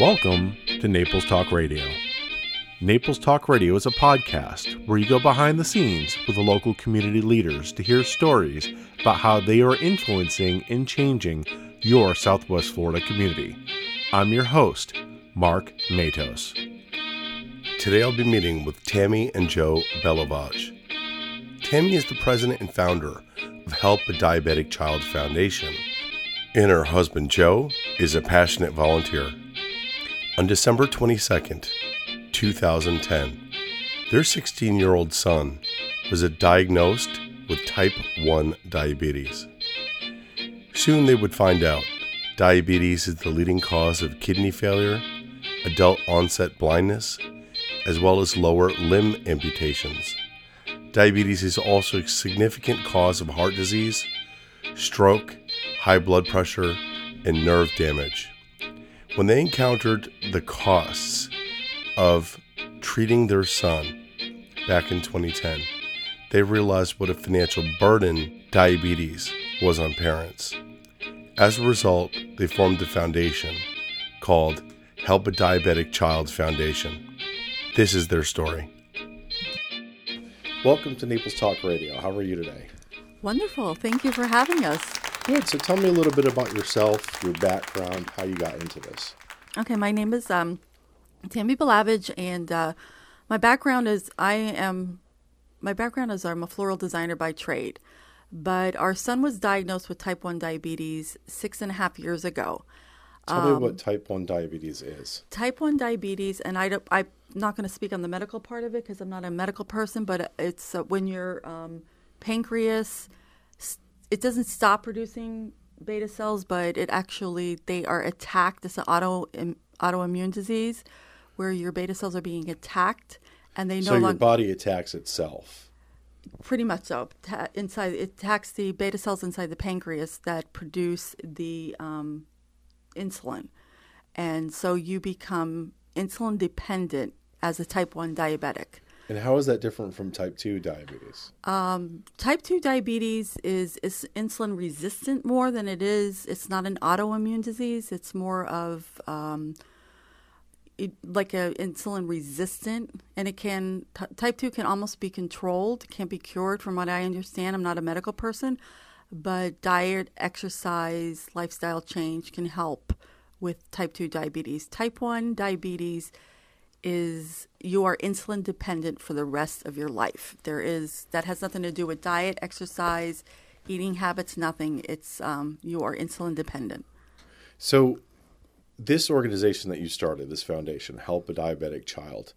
Welcome to Naples Talk Radio. Naples Talk Radio is a podcast where you go behind the scenes with the local community leaders to hear stories about how they are influencing and changing your Southwest Florida community. I'm your host, Mark Matos. Today I'll be meeting with Tammy and Joe Belavage. Tammy is the president and founder of Help a Diabetic Child Foundation, and her husband Joe is a passionate volunteer. On December 22, 2010, their 16 year old son was diagnosed with type 1 diabetes. Soon they would find out diabetes is the leading cause of kidney failure, adult onset blindness, as well as lower limb amputations. Diabetes is also a significant cause of heart disease, stroke, high blood pressure, and nerve damage. When they encountered the costs of treating their son back in 2010, they realized what a financial burden diabetes was on parents. As a result, they formed a foundation called Help a Diabetic Child Foundation. This is their story. Welcome to Naples Talk Radio. How are you today? Wonderful. Thank you for having us. Good. So tell me a little bit about yourself, your background, how you got into this. Okay, my name is um, Tammy Belavage, and uh, my background is I am my background is I'm a floral designer by trade, but our son was diagnosed with type one diabetes six and a half years ago. Tell um, me what type one diabetes is. Type one diabetes, and I I'm not going to speak on the medical part of it because I'm not a medical person, but it's uh, when your um, pancreas it doesn't stop producing beta cells, but it actually they are attacked. It's an auto autoimmune disease where your beta cells are being attacked, and they no so your body attacks itself. Pretty much so. Ta- inside it attacks the beta cells inside the pancreas that produce the um, insulin, and so you become insulin dependent as a type one diabetic. And how is that different from type 2 diabetes? Um, type 2 diabetes is, is insulin resistant more than it is, it's not an autoimmune disease. It's more of um, it, like a insulin resistant, and it can, t- type 2 can almost be controlled, can't be cured from what I understand. I'm not a medical person, but diet, exercise, lifestyle change can help with type 2 diabetes. Type 1 diabetes is you are insulin dependent for the rest of your life. There is that has nothing to do with diet, exercise, eating habits, nothing. It's um, you are insulin dependent. So, this organization that you started, this foundation, Help a Diabetic Child,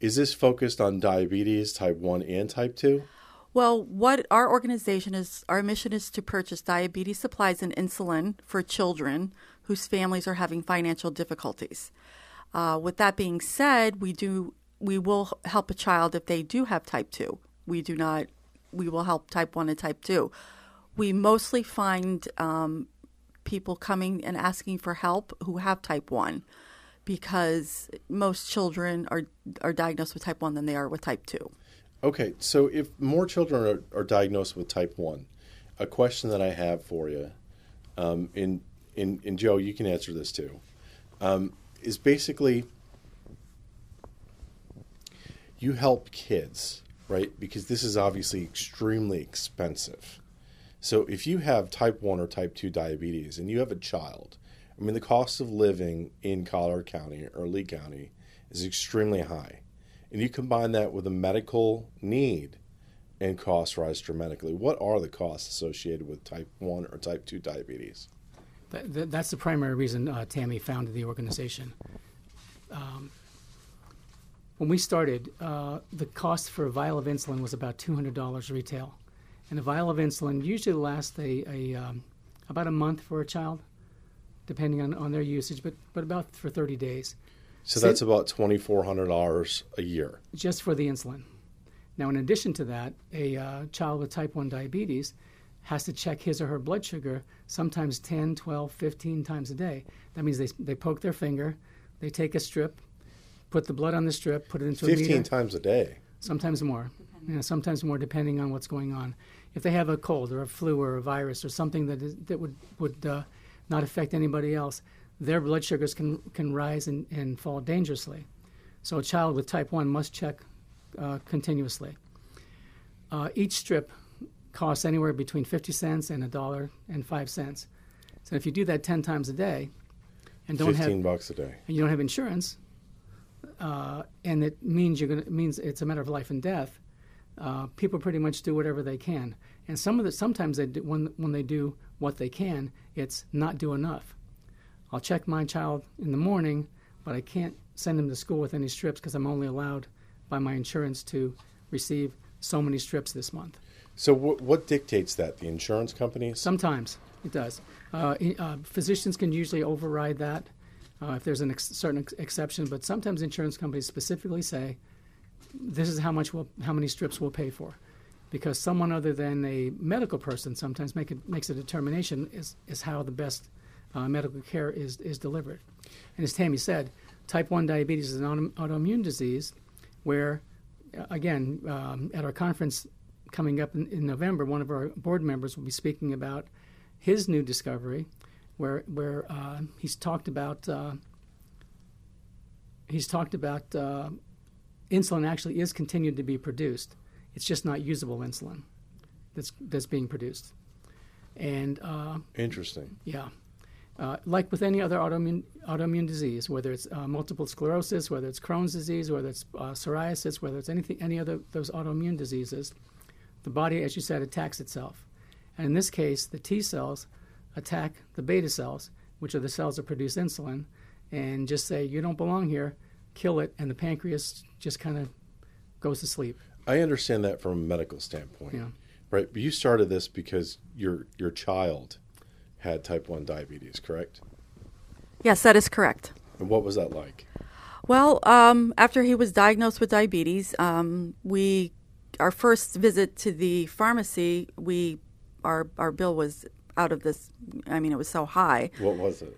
is this focused on diabetes type one and type two? Well, what our organization is, our mission is to purchase diabetes supplies and insulin for children whose families are having financial difficulties. Uh, with that being said, we do we will help a child if they do have type two. We do not. We will help type one and type two. We mostly find um, people coming and asking for help who have type one, because most children are are diagnosed with type one than they are with type two. Okay, so if more children are, are diagnosed with type one, a question that I have for you, um, in in in Joe, you can answer this too. Um, is basically you help kids, right? Because this is obviously extremely expensive. So if you have type 1 or type 2 diabetes and you have a child, I mean, the cost of living in Collier County or Lee County is extremely high. And you combine that with a medical need and costs rise dramatically. What are the costs associated with type 1 or type 2 diabetes? That, that's the primary reason uh, Tammy founded the organization. Um, when we started, uh, the cost for a vial of insulin was about $200 retail. And a vial of insulin usually lasts a, a um, about a month for a child, depending on, on their usage, but, but about for 30 days. So, so that's about $2,400 a year. Just for the insulin. Now, in addition to that, a uh, child with type 1 diabetes has to check his or her blood sugar sometimes 10, 12, 15 times a day. That means they, they poke their finger, they take a strip, put the blood on the strip, put it into 15 a 15 times a day. Sometimes more. Yeah, sometimes more depending on what's going on. If they have a cold or a flu or a virus or something that, is, that would, would uh, not affect anybody else, their blood sugars can, can rise and, and fall dangerously. So a child with type 1 must check uh, continuously. Uh, each strip costs anywhere between 50 cents and a dollar and five cents. So if you do that 10 times a day and don't have Fifteen bucks a day. and you don't have insurance, uh, and it means you're gonna it means it's a matter of life and death. Uh, people pretty much do whatever they can, and some of the sometimes they do, when when they do what they can, it's not do enough. I'll check my child in the morning, but I can't send him to school with any strips because I'm only allowed by my insurance to receive so many strips this month. So wh- what dictates that? The insurance companies? Sometimes it does. Uh, uh, physicians can usually override that uh, if there's a ex- certain ex- exception, but sometimes insurance companies specifically say, "This is how much we'll, how many strips we'll pay for," because someone other than a medical person sometimes make it, makes a determination is is how the best uh, medical care is is delivered. And as Tammy said, type one diabetes is an auto- autoimmune disease where, uh, again, um, at our conference coming up in, in November, one of our board members will be speaking about his new discovery, where where uh, he's talked about uh, he's talked about uh, insulin actually is continued to be produced. It's just not usable insulin that's that's being produced, and uh, Interesting. yeah. Uh, like with any other autoimmune, autoimmune disease, whether it's uh, multiple sclerosis, whether it's Crohn's disease, whether it's uh, psoriasis, whether it's anything, any other those autoimmune diseases, the body, as you said, attacks itself. And in this case, the T cells attack the beta cells, which are the cells that produce insulin, and just say, you don't belong here, kill it, and the pancreas just kind of goes to sleep. I understand that from a medical standpoint. Yeah. Right. But you started this because your your child had type one diabetes, correct? Yes, that is correct. And what was that like? Well, um, after he was diagnosed with diabetes, um, we our first visit to the pharmacy, we our our bill was out of this. I mean, it was so high, What was it?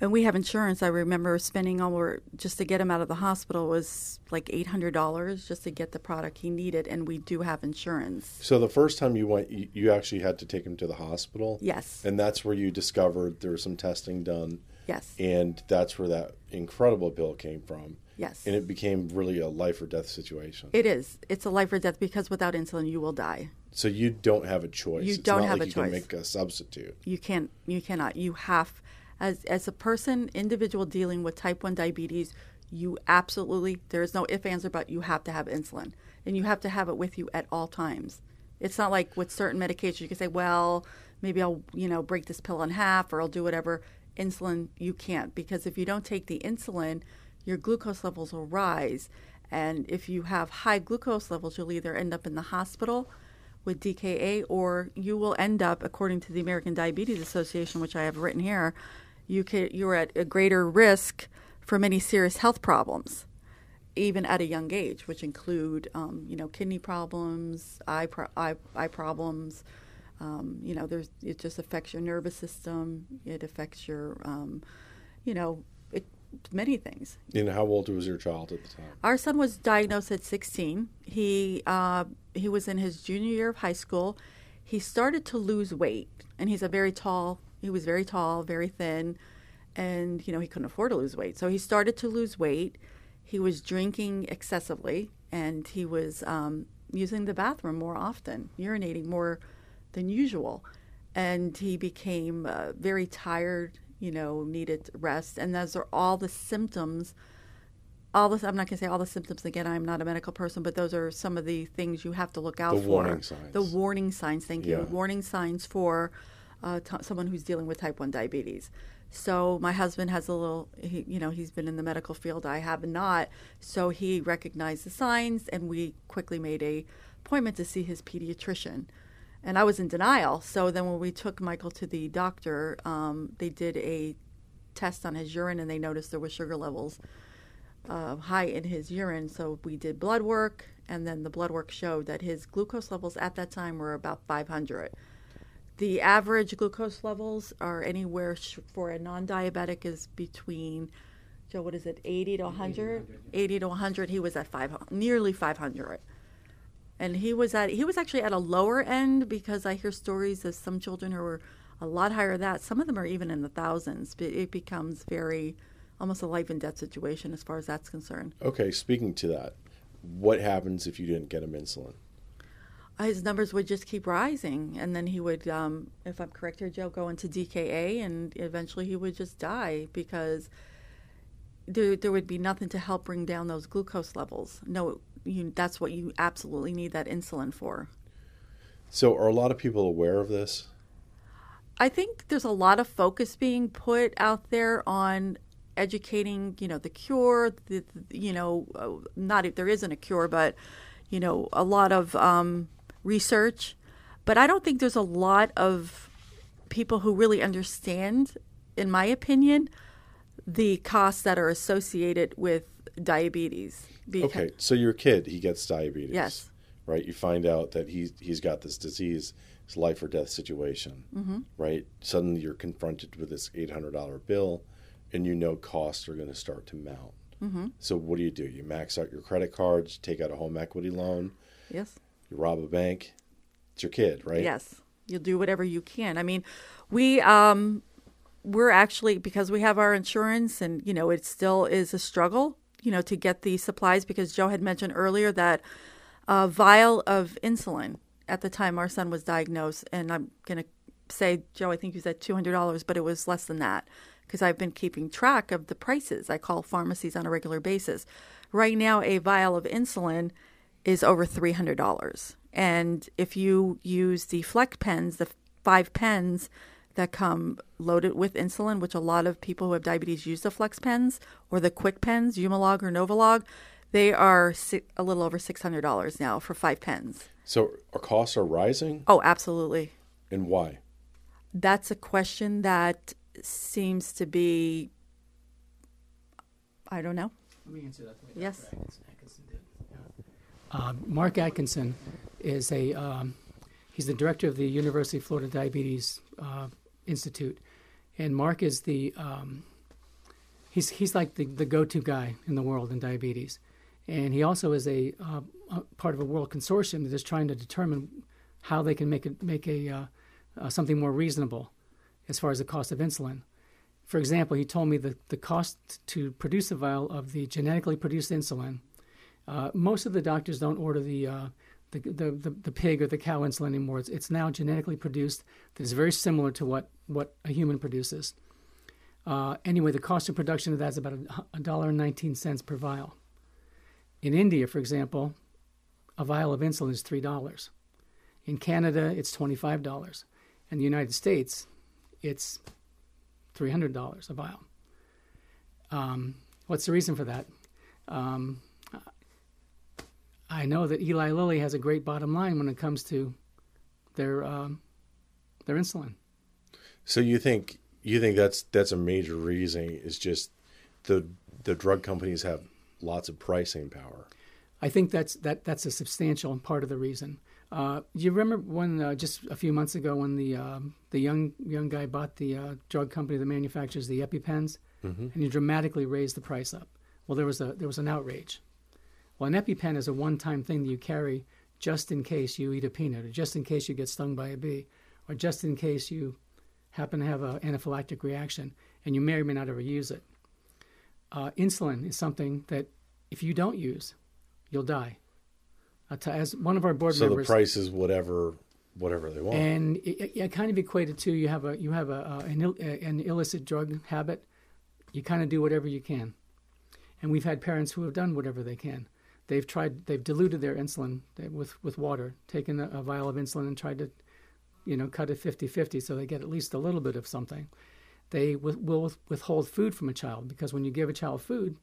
and we have insurance. I remember spending over just to get him out of the hospital was like eight hundred dollars just to get the product he needed, and we do have insurance. So the first time you went, you, you actually had to take him to the hospital. Yes, And that's where you discovered there was some testing done, yes, and that's where that incredible bill came from. Yes. And it became really a life or death situation. It is. It's a life or death because without insulin, you will die. so you don't have a choice. You it's don't not have like a you can choice. make a substitute. You can't. You cannot. You have, as as a person, individual dealing with type one diabetes, you absolutely there is no if ands or but. You have to have insulin, and you have to have it with you at all times. It's not like with certain medications you can say, well, maybe I'll you know break this pill in half or I'll do whatever. Insulin, you can't because if you don't take the insulin, your glucose levels will rise, and if you have high glucose levels, you'll either end up in the hospital with DKA, or you will end up, according to the American Diabetes Association, which I have written here, you could, you're at a greater risk for many serious health problems, even at a young age, which include, um, you know, kidney problems, eye, pro- eye, eye problems. Um, you know, there's it just affects your nervous system. It affects your, um, you know, many things. And how old was your child at the time? Our son was diagnosed at 16. He uh, he was in his junior year of high school. He started to lose weight, and he's a very tall. He was very tall, very thin, and you know he couldn't afford to lose weight. So he started to lose weight. He was drinking excessively, and he was um, using the bathroom more often, urinating more than usual, and he became uh, very tired. You know, needed rest, and those are all the symptoms all this i'm not going to say all the symptoms again i'm not a medical person but those are some of the things you have to look out The for. warning signs. the warning signs thank you. Yeah. warning signs for uh, t- someone who's dealing with type 1 diabetes. So my husband has a little he, you know he's been in the medical field. I have not. So he recognized the signs and we quickly made a appointment to see his pediatrician and i was in denial so then when we took michael to the doctor um, they did a test on his urine and they noticed there were sugar levels uh, high in his urine. So we did blood work, and then the blood work showed that his glucose levels at that time were about 500. The average glucose levels are anywhere sh- for a non-diabetic is between, Joe, what is it, 80 to 100? 80 to 100. He was at five, nearly 500. And he was at he was actually at a lower end because I hear stories of some children who were a lot higher than that. Some of them are even in the thousands. But it becomes very almost a life and death situation as far as that's concerned. Okay, speaking to that, what happens if you didn't get him insulin? his numbers would just keep rising, and then he would, um, if I'm correct here, Joe, go into DKA, and eventually he would just die because there there would be nothing to help bring down those glucose levels. No, you, that's what you absolutely need that insulin for. So, are a lot of people aware of this? I think there's a lot of focus being put out there on educating, you know, the cure. The, you know, uh, not if there isn't a cure, but you know, a lot of um, research. But I don't think there's a lot of people who really understand, in my opinion, the costs that are associated with diabetes. Because, okay, so your kid, he gets diabetes. Yes. Right? You find out that he's, he's got this disease, it's life or death situation. Mm-hmm. Right? Suddenly you're confronted with this $800 bill and you know costs are going to start to mount. Mm-hmm. So what do you do? You max out your credit cards, take out a home equity loan. Yes. You rob a bank. It's your kid, right? Yes. You'll do whatever you can. I mean, we um we're actually because we have our insurance and you know it still is a struggle you know to get the supplies because joe had mentioned earlier that a vial of insulin at the time our son was diagnosed and i'm going to say joe i think you said $200 but it was less than that because i've been keeping track of the prices. I call pharmacies on a regular basis. Right now a vial of insulin is over $300 and if you use the flex pens the five pens that come loaded with insulin, which a lot of people who have diabetes use the flex pens or the quick pens, Humalog or Novolog. They are a little over $600 now for five pens. So our costs are rising? Oh, absolutely. And why? That's a question that seems to be, I don't know. Let me answer that. Yes. Atkinson did. Yeah. Uh, Mark Atkinson is a um, he's the director of the University of Florida Diabetes uh, Institute, and Mark is the um, he's he's like the, the go-to guy in the world in diabetes, and he also is a, uh, a part of a world consortium that is trying to determine how they can make it make a uh, uh, something more reasonable as far as the cost of insulin. For example, he told me that the cost to produce a vial of the genetically produced insulin. Uh, most of the doctors don't order the uh, the, the, the, the, pig or the cow insulin anymore. It's, it's now genetically produced that is very similar to what, what a human produces. Uh, anyway, the cost of production of that is about $1.19 per vial. In India, for example, a vial of insulin is $3. In Canada, it's $25. In the United States, it's $300 a vial. Um, what's the reason for that? Um, I know that Eli Lilly has a great bottom line when it comes to their um, their insulin. So you think you think that's that's a major reason is just the the drug companies have lots of pricing power. I think that's that that's a substantial part of the reason. Uh, you remember when uh, just a few months ago when the um, the young young guy bought the uh, drug company that manufactures the EpiPens, mm-hmm. and he dramatically raised the price up. Well, there was a there was an outrage. Well, an EpiPen is a one-time thing that you carry just in case you eat a peanut, or just in case you get stung by a bee, or just in case you happen to have an anaphylactic reaction, and you may or may not ever use it. Uh, insulin is something that if you don't use, you'll die. as one of our board so members, so the price is whatever whatever they want, and it, it kind of equated to you have a you have a, uh, an, Ill, an illicit drug habit. You kind of do whatever you can, and we've had parents who have done whatever they can they've tried they've diluted their insulin with with water taken a, a, vial of insulin and tried to you know cut it 50-50 so they get at least a little bit of something. They will withhold food from a child because when you give a child food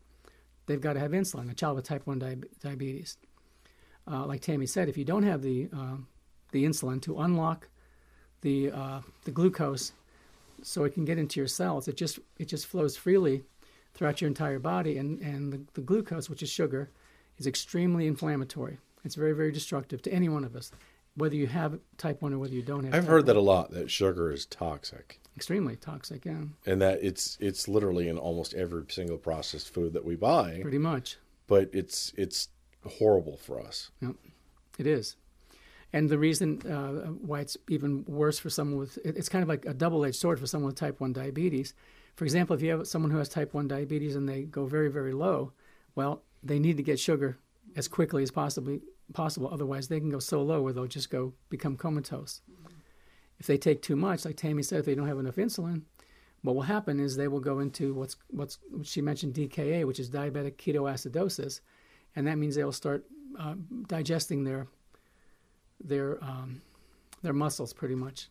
they've got to have insulin a child with type 1 di- diabetes. Uh, like tammy said if you don't have the uh, the insulin to unlock the uh, the glucose so it can get into your cells it just it just flows freely throughout your entire body and and the, the glucose which is sugar is extremely inflammatory. It's very, very destructive to any one of us, whether you have type 1 or whether you don't have I've heard 1. that a lot, that sugar is toxic. Extremely toxic, yeah. And that it's it's literally in almost every single processed food that we buy. Pretty much. But it's it's horrible for us. Yep, it is. And the reason uh, why it's even worse for someone with it's kind of like a double-edged sword for someone with type 1 diabetes. For example, if you have someone who has type 1 diabetes and they go very, very low, well, they need to get sugar as quickly as possibly possible. Otherwise, they can go so low where they'll just go become comatose. If they take too much, like Tammy said, if they don't have enough insulin, what will happen is they will go into what's what's what she mentioned DKA, which is diabetic ketoacidosis, and that means they'll start uh, digesting their their um, their muscles pretty much,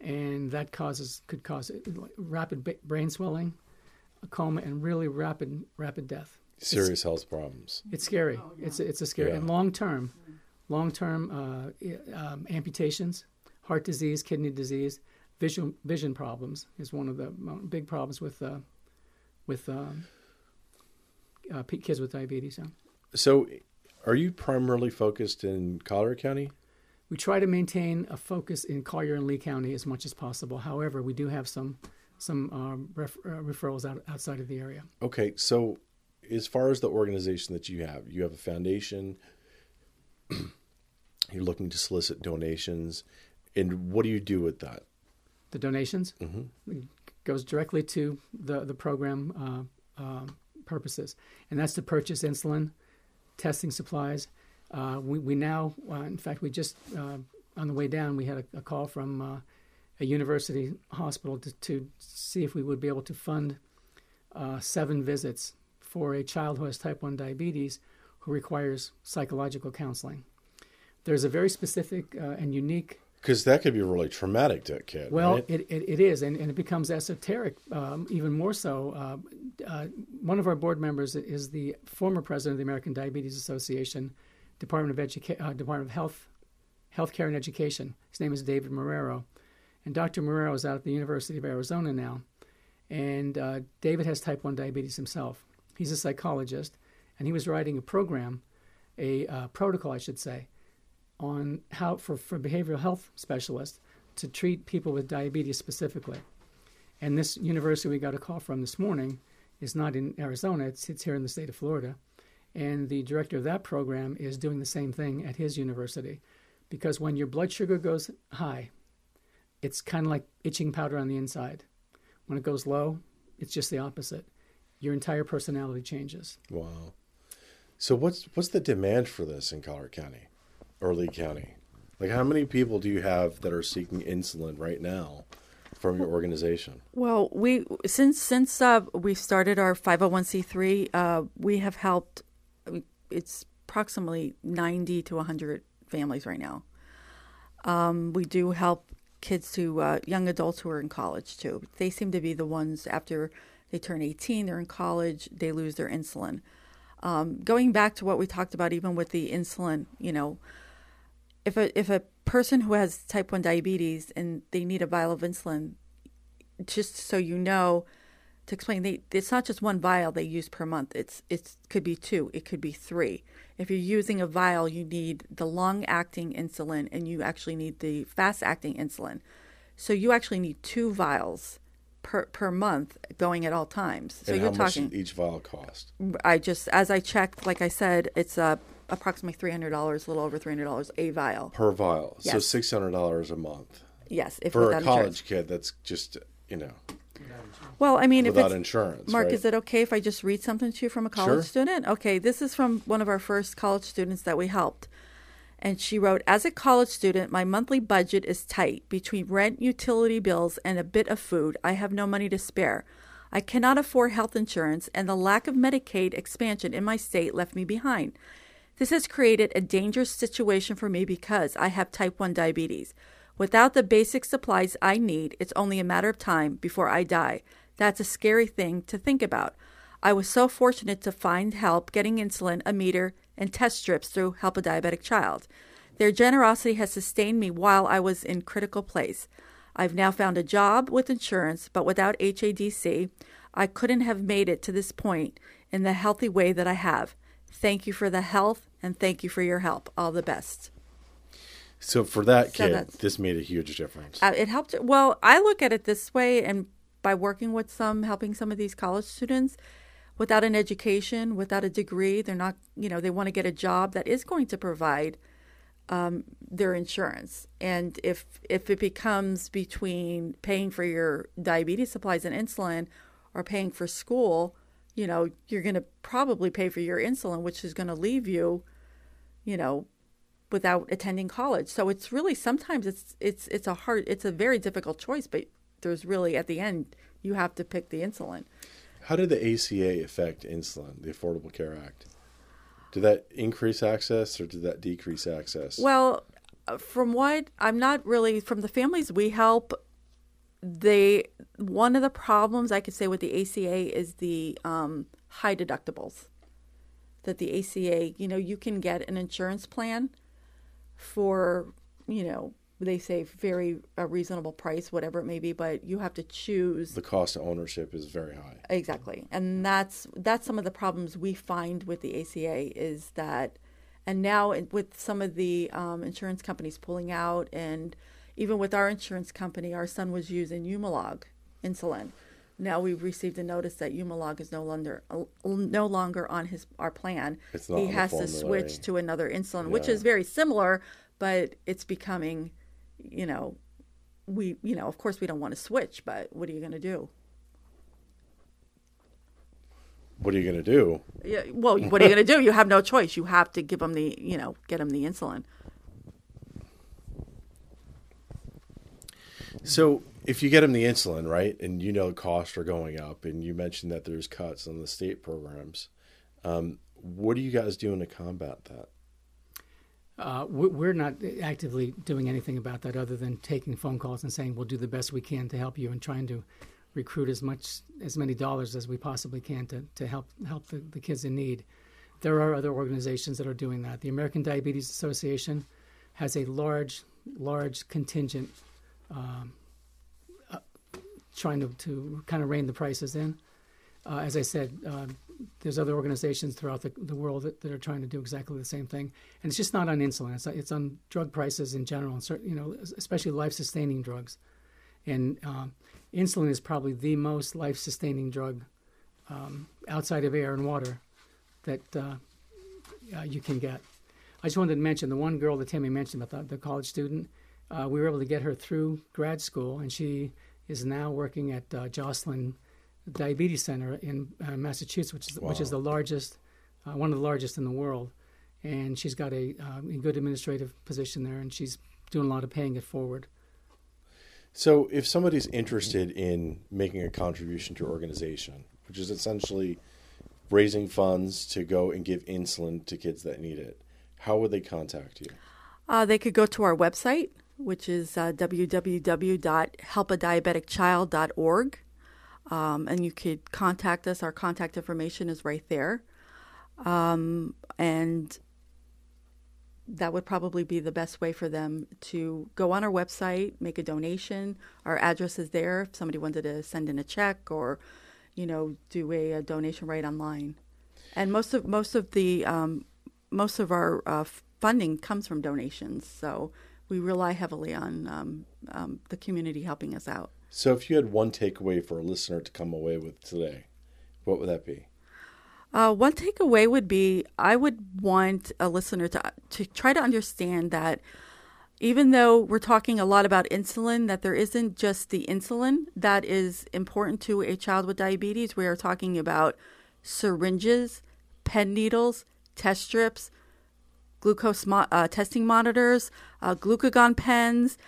and that causes could cause rapid brain swelling, a coma, and really rapid rapid death. Serious it's, health problems. It's scary. Oh, yeah. It's a, it's a scary yeah. and long term, long term uh, um, amputations, heart disease, kidney disease, vision vision problems is one of the big problems with uh, with um, uh, kids with diabetes. Yeah. So, are you primarily focused in Collier County? We try to maintain a focus in Collier and Lee County as much as possible. However, we do have some some um, ref, uh, referrals out, outside of the area. Okay, so as far as the organization that you have, you have a foundation. you're looking to solicit donations, and what do you do with that? The donations mm-hmm. goes directly to the the program uh, uh, purposes, and that's to purchase insulin, testing supplies. Uh, we, we now, uh, in fact, we just uh, on the way down, we had a, a call from uh, a university hospital to, to, see if we would be able to fund uh, seven visits for a child who has type 1 diabetes who requires psychological counseling. There's a very specific uh, and unique because that could be really traumatic to a kid. Well, right? it, it, it is, and, and it becomes esoteric um, even more so. Uh, uh, one of our board members is the former president of the American Diabetes Association, Department of Educa- uh, Department of Health, Healthcare and Education. His name is David Marrero, and Dr. Marrero is out at the University of Arizona now, and uh, David has type one diabetes himself. He's a psychologist, and he was writing a program, a uh, protocol, I should say, on how for, for behavioral health specialists to treat people with diabetes specifically. And this university we got a call from this morning is not in Arizona, it's, it's here in the state of Florida. And the director of that program is doing the same thing at his university. Because when your blood sugar goes high, it's kind of like itching powder on the inside. When it goes low, it's just the opposite. Your entire personality changes. Wow. So what's what's the demand for this in Collier County? or Lee County? Like, how many people do you have that are seeking insulin right now from your organization? Well, we since since uh, we started our 501c3, uh, we have helped. It's approximately 90 to 100 families right now. Um, we do help kids to uh, young adults who are in college too. They seem to be the ones after they turn 18, they're in college, they lose their insulin. Um, going back to what we talked about, even with the insulin, you know, if a if a person who has type 1 diabetes and they need a vial of insulin just so you know to explain they it's not just one vial they use per month it's it could be two it could be three if you're using a vial you need the long acting insulin and you actually need the fast acting insulin so you actually need two vials per per month going at all times so and you're how talking much each vial cost i just as i checked like i said it's a approximately three hundred dollars, a little over three hundred dollars a vial per vial. So six hundred dollars a month Yes, if for a college insurance. kid. That's just you know Well, I mean, if without it's insurance. Mark, right? is it okay if I just read something to you from a college Sure. student? Okay, this is from one of our first college students that we helped. And she wrote, As a college student, my monthly budget is tight. Between rent, utility bills, and a bit of food, I have no money to spare. I cannot afford health insurance, and the lack of Medicaid expansion in my state left me behind. This has created a dangerous situation for me because I have type 1 diabetes. Without the basic supplies I need, it's only a matter of time before I die. That's a scary thing to think about. I was so fortunate to find help getting insulin, a meter, and test strips through Help a Diabetic Child. Their generosity has sustained me while I was in critical place. I've now found a job with insurance, but without HADC, I couldn't have made it to this point in the healthy way that I have. Thank you for the health and thank you for your help. All the best. So for that So kid, this made a huge difference. Uh, it helped. Well, I look at it this way, and by working with some, helping some of these college students without an education, without a degree, they're not, you know, they want to get a job that is going to provide um, their insurance. And if if it becomes between paying for your diabetes supplies and insulin or paying for school, you know, you're going to probably pay for your insulin, which is going to leave you, you know, without attending college. So it's really sometimes it's it's it's a hard it's a very difficult choice, but there's really at the end you have to pick the insulin. How did the ACA affect insulin, the Affordable Care Act? Did that increase access or did that decrease access? Well, from what I'm not really from the families we help, they one of the problems I could say with the ACA is the um, high deductibles. That the ACA, you know, you can get an insurance plan for, you know, they say very a reasonable price, whatever it may be, but you have to choose. the cost of ownership is very high. Exactly, and that's that's some of the problems we find with the ACA is that, and now with some of the um, insurance companies pulling out, and even with our insurance company, our son was using Humalog insulin. Now we've received a notice that Humalog is no longer no longer on his our plan. It's not he has to switch to another insulin, which is very similar, but it's becoming, you know, we you know of course we don't want to switch, but what are you going to do? What are you going to do? Yeah, well, what are you going to do? You have no choice. You have to give them the, you know, get them the insulin. So if you get them the insulin, right, and you know the costs are going up, and you mentioned that there's cuts on the state programs, um, what are you guys doing to combat that? Uh, we- we're not actively doing anything about that other than taking phone calls and saying we'll do the best we can to help you and trying to recruit as much as many dollars as we possibly can to, to help help the, the kids in need. There are other organizations that are doing that. The American Diabetes Association has a large large contingent um, uh, trying to, to kind of rein the prices in. Uh, as I said, uh, there's other organizations throughout the, the world that, that are trying to do exactly the same thing, and it's just not on insulin. It's, it's on drug prices in general, and certain, you know, especially life-sustaining drugs. And um, insulin is probably the most life-sustaining drug um, outside of air and water that uh, uh, you can get. I just wanted to mention the one girl that Tammy mentioned about the, the college student. Uh, we were able to get her through grad school, and she is now working at uh, Joslin Diabetes Center in uh, Massachusetts, which is which is the largest, uh, one of the largest in the world. And she's got a, um, a good administrative position there, and she's doing a lot of paying it forward. So if somebody's interested in making a contribution to your organization, which is essentially raising funds to go and give insulin to kids that need it, how would they contact you? Uh, they could go to our website, which is uh, www.helpadiabeticchild.org. Um, and you could contact us. Our contact information is right there. Um, and that would probably be the best way for them to go on our website, make a donation. Our address is there if somebody wanted to send in a check or, you know, do a, a donation right online. And most of most of the um, most of our uh, funding comes from donations, so we rely heavily on um, um, the community helping us out. So if you had one takeaway for a listener to come away with today, what would that be? Uh, one takeaway would be I would want a listener to to try to understand that even though we're talking a lot about insulin, that there isn't just the insulin that is important to a child with diabetes. We are talking about syringes, pen needles, test strips, glucose mo- uh, testing monitors, uh, glucagon pens,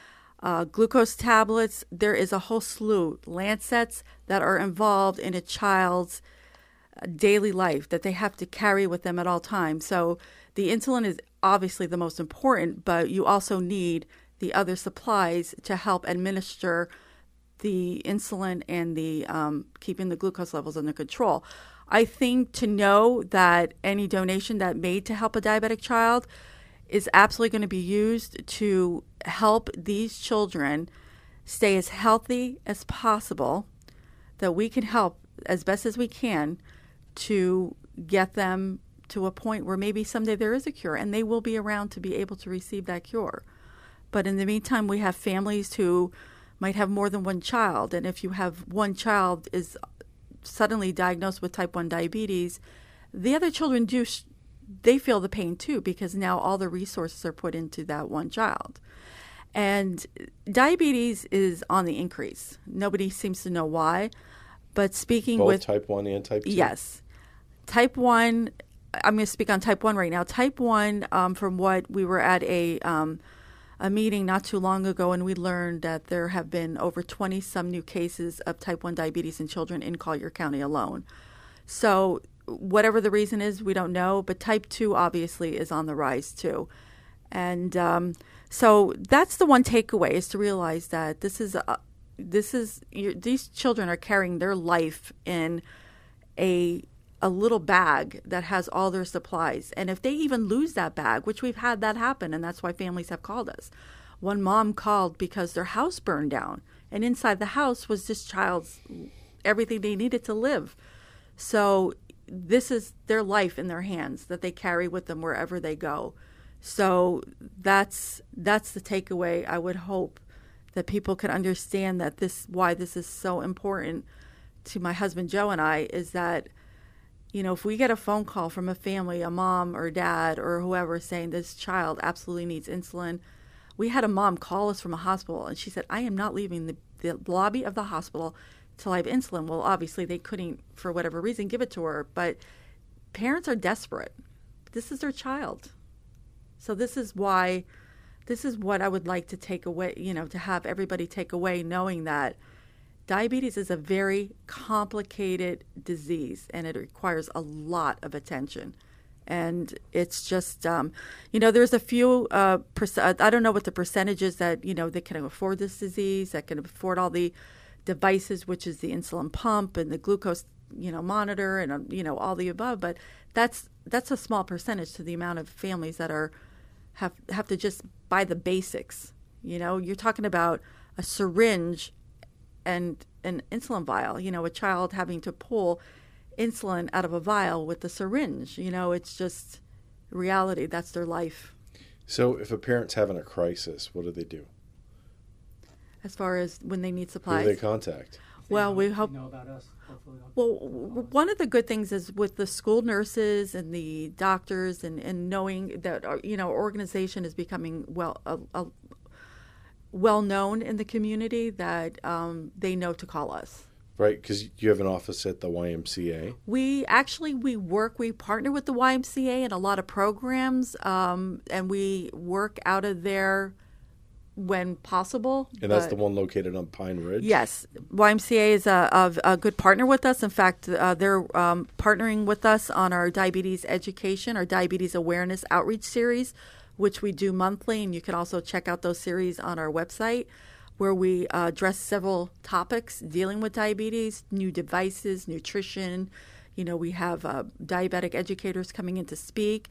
uh, glucose tablets. There is a whole slew lancets that are involved in a child's uh, daily life that they have to carry with them at all times. So the insulin is obviously the most important, but you also need the other supplies to help administer the insulin and the um, keeping the glucose levels under control. I think to know that any donation that made to help a diabetic child is absolutely going to be used to help these children stay as healthy as possible, that we can help as best as we can to get them to a point where maybe someday there is a cure and they will be around to be able to receive that cure. But in the meantime, we have families who might have more than one child. And if you have one child is suddenly diagnosed with type 1 diabetes, the other children do they feel the pain too because now all the resources are put into that one child. And diabetes is on the increase. Nobody seems to know why. But speaking Both with type 1 and type 2? Yes. Type 1, I'm going to speak on type 1 right now. Type 1, um, from what we were at a, um, a meeting not too long ago, and we learned that there have been over 20 some new cases of type 1 diabetes in children in Collier County alone. So, whatever the reason is, we don't know, but type 2 obviously is on the rise too. And um, so that's the one takeaway is to realize that this is a, this is these children are carrying their life in a a little bag that has all their supplies. And if they even lose that bag, which we've had that happen, and that's why families have called us. One mom called because their house burned down, and inside the house was this child's everything they needed to live. So this is their life in their hands that they carry with them wherever they go. So that's that's the takeaway. I would hope that people could understand that this why this is so important to my husband Joe and I is that you know, if we get a phone call from a family, a mom or dad or whoever saying this child absolutely needs insulin, we had a mom call us from a hospital and she said, I am not leaving the, the lobby of the hospital till I have insulin. Well, obviously, they couldn't, for whatever reason, give it to her, but parents are desperate. This is their child. So, this is why, this is what I would like to take away, you know, to have everybody take away knowing that diabetes is a very complicated disease and it requires a lot of attention and it's just um, you know there's a few uh, i don't know what the percentage is that you know that can afford this disease that can afford all the devices which is the insulin pump and the glucose you know monitor and um, you know all the above but that's that's a small percentage to the amount of families that are have have to just buy the basics you know you're talking about a syringe and an insulin vial. You know, a child having to pull insulin out of a vial with the syringe. You know, it's just reality. That's their life. So, if a parent's having a crisis, what do they do? As far as when they need Who supplies, do they contact? well, we hope. know about us. Well, one of the good things is with the school nurses and the doctors, and, and knowing that our, you know our organization is becoming well a, a, well known in the community that um, they know to call us. Right, because you have an office at the YMCA. We actually we work we partner with the YMCA in a lot of programs, um, and we work out of there when possible. And that's the one located on Pine Ridge. Yes, YMCA is a, a, a good partner with us. In fact, uh, they're um, partnering with us on our diabetes education, our diabetes awareness outreach series, which we do monthly. And you can also check out those series on our website, where we uh, address several topics dealing with diabetes, new devices, nutrition. You know, we have uh, diabetic educators coming in to speak,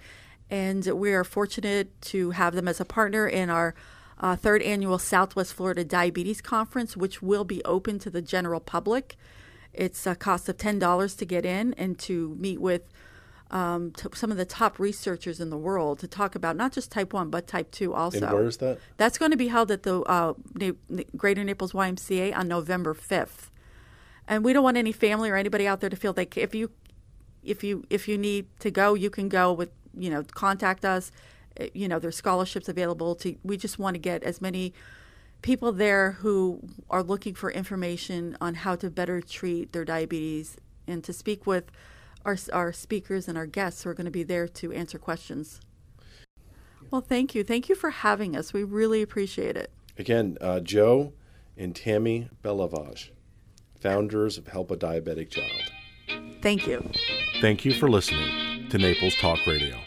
and we are fortunate to have them as a partner in our uh, third annual Southwest Florida Diabetes Conference, which will be open to the general public. It's a cost of ten dollars to get in and to meet with um, t- some of the top researchers in the world to talk about not just type one but type two also. And where is that? That's going to be held at the uh, Na- Greater Naples YMCA on November fifth, and we don't want any family or anybody out there to feel like if you if you if you need to go, you can go with you know contact us. Uh, You know there's scholarships available to. We just want to get as many people there who are looking for information on how to better treat their diabetes and to speak with our our speakers and our guests who are going to be there to answer questions. Well, thank you. Thank you for having us. We really appreciate it. Again, uh, Joe and Tammy Belavage, founders of Help a Diabetic Child. Thank you. Thank you for listening to Naples Talk Radio.